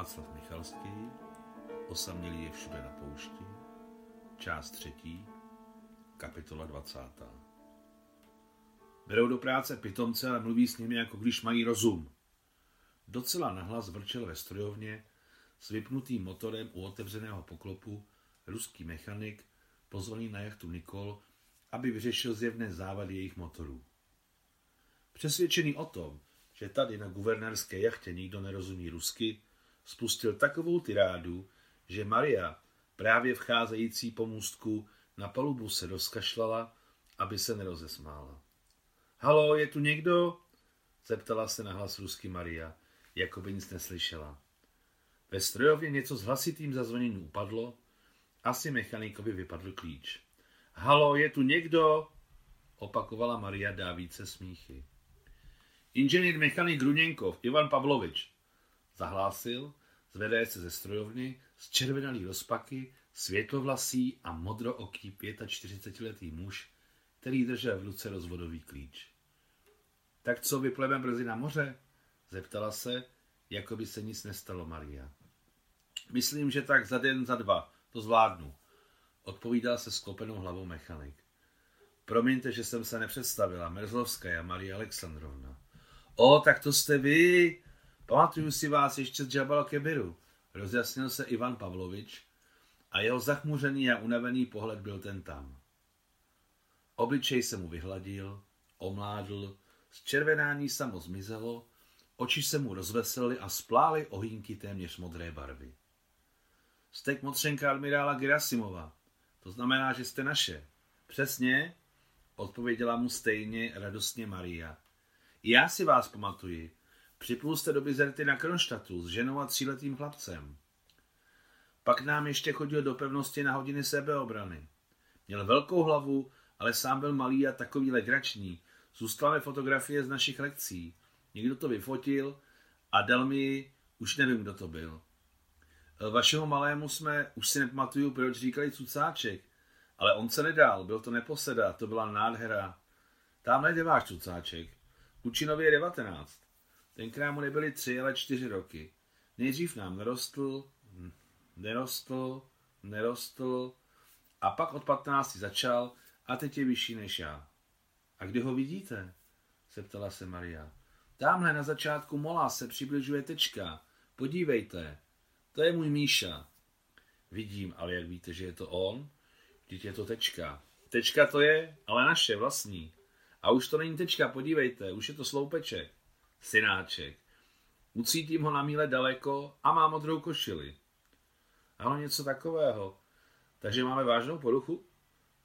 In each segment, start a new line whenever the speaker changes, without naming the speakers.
Václav Michalský, osamělý je všude na poušti, část třetí, kapitola 20. Berou do práce pitomce a mluví s nimi, jako když mají rozum. Docela nahlas vrčel ve strojovně s vypnutým motorem u otevřeného poklopu ruský mechanik, pozvaný na jachtu Nikol, aby vyřešil zjevné závady jejich motorů. Přesvědčený o tom, že tady na guvernérské jachtě nikdo nerozumí rusky, spustil takovou tirádu, že Maria, právě vcházející pomůstku, na palubu se rozkašlala, aby se nerozesmála. Halo, je tu někdo? Zeptala se na hlas rusky Maria, jako by nic neslyšela. Ve strojovně něco s hlasitým zazvoněním upadlo, asi mechanikovi vypadl klíč. Halo, je tu někdo? Opakovala Maria dávíce smíchy. Inženýr mechanik Gruněnkov, Ivan Pavlovič, zahlásil, zvedaje se ze strojovny, z červenalý rozpaky, světlovlasý a modrooký 45-letý muž, který držel v ruce rozvodový klíč. Tak co, vypleme brzy na moře? Zeptala se, jako by se nic nestalo Maria. Myslím, že tak za den, za dva. To zvládnu. Odpovídal se sklopenou hlavou mechanik. Promiňte, že jsem se nepředstavila. Merzlovská Maria Alexandrovna. O, tak to jste vy. Pamatuju si vás ještě z Jabal Kebiru. Rozjasnil se Ivan Pavlovič a jeho zachmuřený a unavený pohled byl ten tam. Obličej se mu vyhladil, omládl, zčervenání samo zmizelo, oči se mu rozveselily a splály ohýnky téměř modré barvy. Jste motřenka admirála Gerasimova. To znamená, že jste naše. Přesně, odpověděla mu stejně radostně Maria. Já si vás pamatuji. Připlul jste do Bizerty na Kronštatu s ženou a tříletým chlapcem. Pak nám ještě chodil do pevnosti na hodiny sebeobrany. Měl velkou hlavu, ale sám byl malý a takový legrační. Zůstaly fotografie z našich lekcí. Někdo to vyfotil a dal mi, už nevím, kdo to byl. Vašeho malému jsme, už si nepamatuju, proč říkali cucáček, ale on se nedal, byl to neposeda, to byla nádhera. Tamhle je váš cucáček. Kučinově je 19. Tenkrát mu nebyly tři, ale čtyři roky. Nejdřív nám nerostl, nerostl, nerostl a pak od 15 začal a teď je vyšší než já. A kdy ho vidíte? zeptala se Maria. Tamhle na začátku mola se přibližuje tečka. Podívejte, to je můj Míša. Vidím, ale jak víte, že je to on? Vždyť je to tečka. Tečka to je, ale naše, vlastní. A už to není tečka, podívejte, už je to sloupeček. Synáček. Ucítím ho na míle daleko a má modrou košili. Ano, něco takového. Takže máme vážnou poruchu?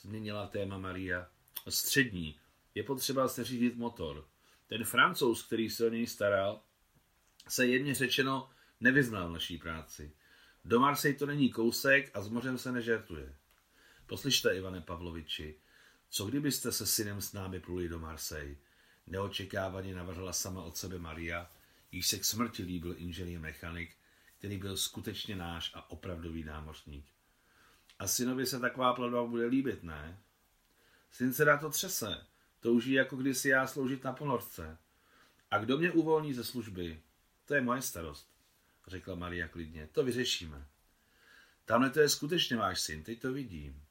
Změnila téma Maria. Střední. Je potřeba se řídit motor. Ten francouz, který se o něj staral, se jedně řečeno nevyznal v naší práci. Do Marsej to není kousek a s mořem se nežertuje. Poslyšte, Ivane Pavloviči, co kdybyste se synem s námi pluli do Marsej? Neočekávaně navrhla sama od sebe Maria, již se k smrti líbil inženýr mechanik, který byl skutečně náš a opravdový námořník. A synovi se taková plavba bude líbit, ne? Syn se dá to třese, touží jako kdysi já sloužit na ponorce. A kdo mě uvolní ze služby? To je moje starost, řekla Maria klidně. To vyřešíme. Tamhle to je skutečně váš syn, teď to vidím.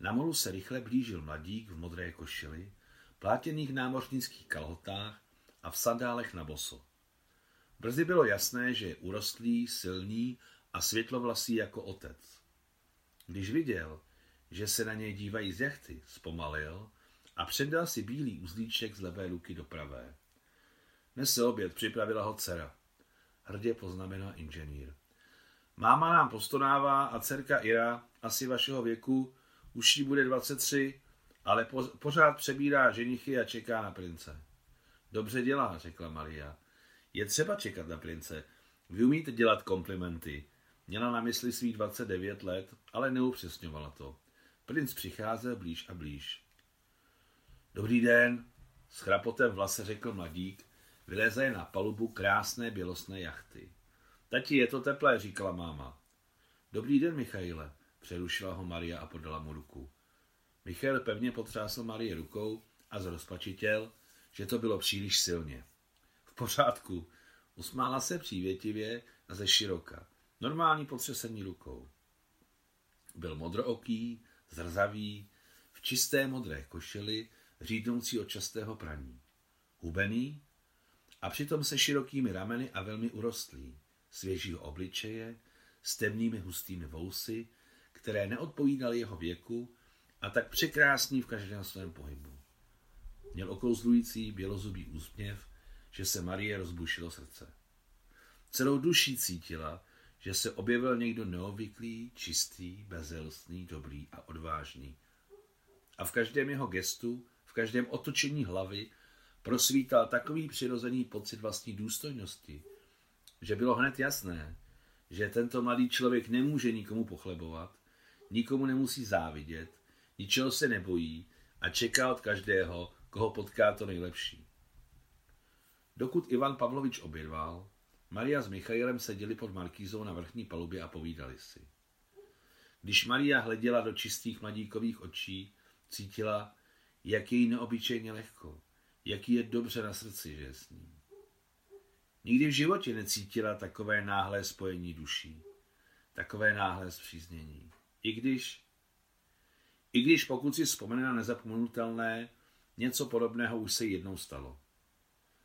Na molu se rychle blížil mladík v modré košili, plátěných námořnických kalhotách a v sandálech na boso. Brzy bylo jasné, že je urostlý, silný a světlovlasý jako otec. Když viděl, že se na něj dívají z jachty, zpomalil a předal si bílý uzlíček z levé ruky do pravé. Nese oběd, připravila ho dcera. Hrdě poznamenal inženýr. Máma nám postonává a dcerka Ira, asi vašeho věku, už jí bude 23, ale po, pořád přebírá ženichy a čeká na prince. Dobře dělá, řekla Maria. Je třeba čekat na prince. Vy umíte dělat komplimenty. Měla na mysli svých 29 let, ale neupřesňovala to. Princ přicházel blíž a blíž. Dobrý den, s chrapotem vlase řekl mladík, vylézaje na palubu krásné bělostné jachty. Tati, je to teplé, říkala máma. Dobrý den, Michaile, přerušila ho Maria a podala mu ruku. Michal pevně potřásl Marie rukou a zrozpačitěl, že to bylo příliš silně. V pořádku, usmála se přívětivě, ze široka. Normální potřesení rukou. Byl modrooký, zrzavý, v čisté modré košili, řídnoucí od častého praní. Hubený a přitom se širokými rameny a velmi urostlý, svěžího obličeje, s temnými hustými vousy, které neodpovídaly jeho věku a tak překrásný v každém svém pohybu. Měl okouzlující bělozubý úsměv, že se Marie rozbušilo srdce. Celou duší cítila, že se objevil někdo neobvyklý, čistý, bezelstný, dobrý a odvážný. A v každém jeho gestu, v každém otočení hlavy prosvítal takový přirozený pocit vlastní důstojnosti, že bylo hned jasné, že tento mladý člověk nemůže nikomu pochlebovat, nikomu nemusí závidět, ničeho se nebojí a čeká od každého, koho potká to nejlepší. Dokud Ivan Pavlovič obědval, Maria s Michailem seděli pod markízou na vrchní palubě a povídali si. Když Maria hleděla do čistých mladíkových očí, cítila, jak je jí neobyčejně lehko, jaký je dobře na srdci, že je s ním. Nikdy v životě necítila takové náhlé spojení duší, takové náhlé zpříznění. I když, i když pokud si vzpomene na nezapomenutelné, něco podobného už se jednou stalo.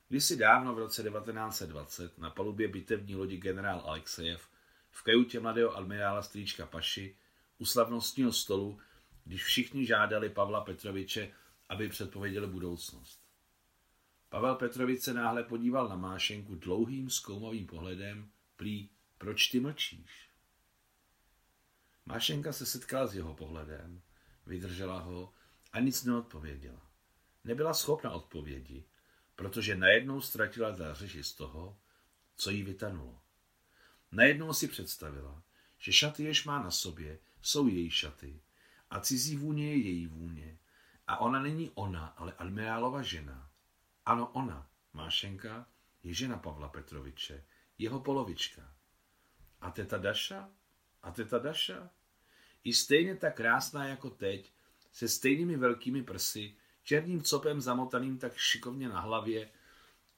Kdysi dávno v roce 1920 na palubě bitevní lodi generál Alexejev v kajutě mladého admirála Strýčka Paši u slavnostního stolu, když všichni žádali Pavla Petroviče, aby předpověděl budoucnost. Pavel Petrovič se náhle podíval na Mášenku dlouhým zkoumavým pohledem, prý, proč ty mlčíš? Mášenka se setkala s jeho pohledem, vydržela ho a nic neodpověděla. Nebyla schopna odpovědi, protože najednou ztratila řeči z toho, co jí vytanulo. Najednou si představila, že šaty, jež má na sobě, jsou její šaty a cizí vůně je její vůně a ona není ona, ale admirálova žena. Ano, ona, Mášenka, je žena Pavla Petroviče, jeho polovička. A teta Daša? A teta Daša? I stejně tak krásná jako teď, se stejnými velkými prsy, černým copem zamotaným tak šikovně na hlavě,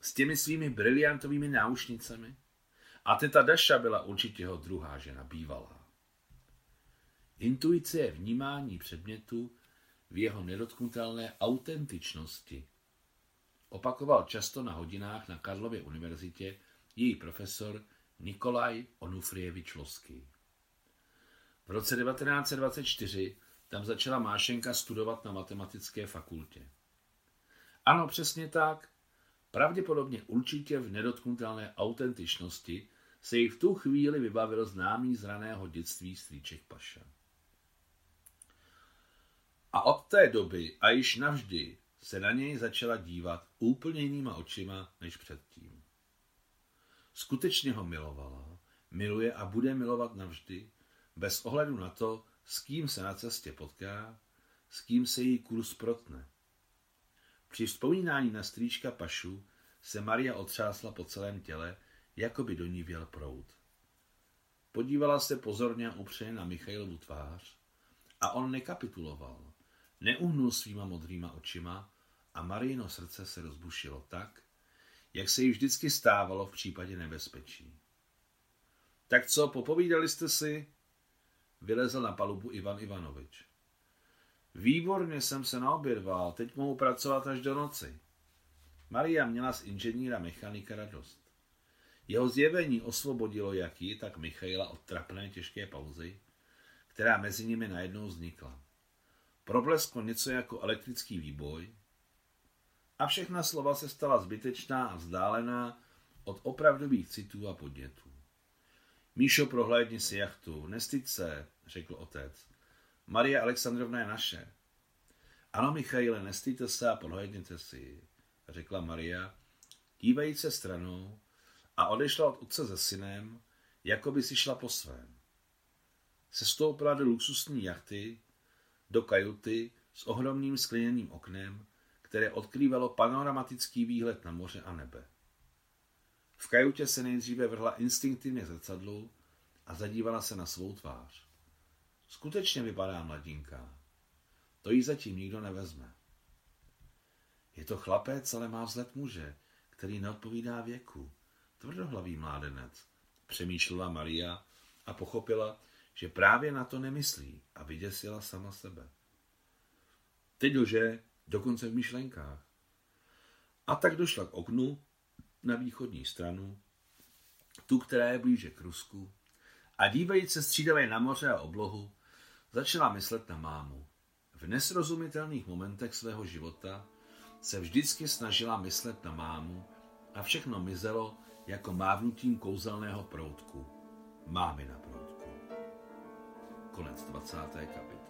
s těmi svými briliantovými náušnicemi. A teta Daša byla určitě jeho druhá žena, bývalá. Intuice je vnímání předmětu v jeho nedotknutelné autentičnosti. Opakoval často na hodinách na Karlově univerzitě její profesor Nikolaj Onufrievič Loský. V roce 1924 tam začala Mášenka studovat na matematické fakultě. Ano, přesně tak. Pravděpodobně určitě v nedotknutelné autentičnosti se jí v tu chvíli vybavil známý z raného dětství strýček Paša. A od té doby a již navždy se na něj začala dívat úplně jinýma očima než předtím. Skutečně ho milovala, miluje a bude milovat navždy, bez ohledu na to, s kým se na cestě potká, s kým se její kurz protne. Při vzpomínání na strýčka Pašu se Maria otřásla po celém těle, jako by do ní věl prout. Podívala se pozorně a upřeně na Michailovu tvář a on nekapituloval. Neuhnul svýma modrýma očima a Marino srdce se rozbušilo tak, jak se jí vždycky stávalo v případě nebezpečí. Tak co, popovídali jste si? Vylezl na palubu Ivan Ivanovič. Výborně jsem se naobědval, teď mohu pracovat až do noci. Maria měla z inženýra mechanika radost. Jeho zjevení osvobodilo jaký, tak Michaila od trapné těžké pauzy, která mezi nimi najednou vznikla. Problesklo něco jako elektrický výboj a všechna slova se stala zbytečná a vzdálená od opravdových citů a podnětů. Míšo, prohlédni si jachtu, nestyď se, řekl otec. Maria Alexandrovna je naše. Ano, Michaile, nestýte se a podhlédněte si, řekla Maria, dívajíc se stranou a odešla od otce se synem, jako by si šla po svém. Sestoupila do luxusní jachty, do kajuty s ohromným skleněným oknem, které odkrývalo panoramatický výhled na moře a nebe. V kajutě se nejdříve vrhla instinktivně zrcadlu a zadívala se na svou tvář. Skutečně vypadá mladinka. To jí zatím nikdo nevezme. Je to chlapec, ale má vzhled muže, který neodpovídá věku. Tvrdohlavý mládenec, přemýšlela Maria a pochopila, že právě na to nemyslí a vyděsila sama sebe. Teď lže dokonce v myšlenkách. A tak došla k oknu na východní stranu, tu, která je blíže k Rusku, a dívajíc se střídavě na moře a oblohu, začala myslet na mámu. V nesrozumitelných momentech svého života se vždycky snažila myslet na mámu a všechno mizelo jako mávnutím kouzelného proutku. Mámy na proutku. Konec 20. kapitoly.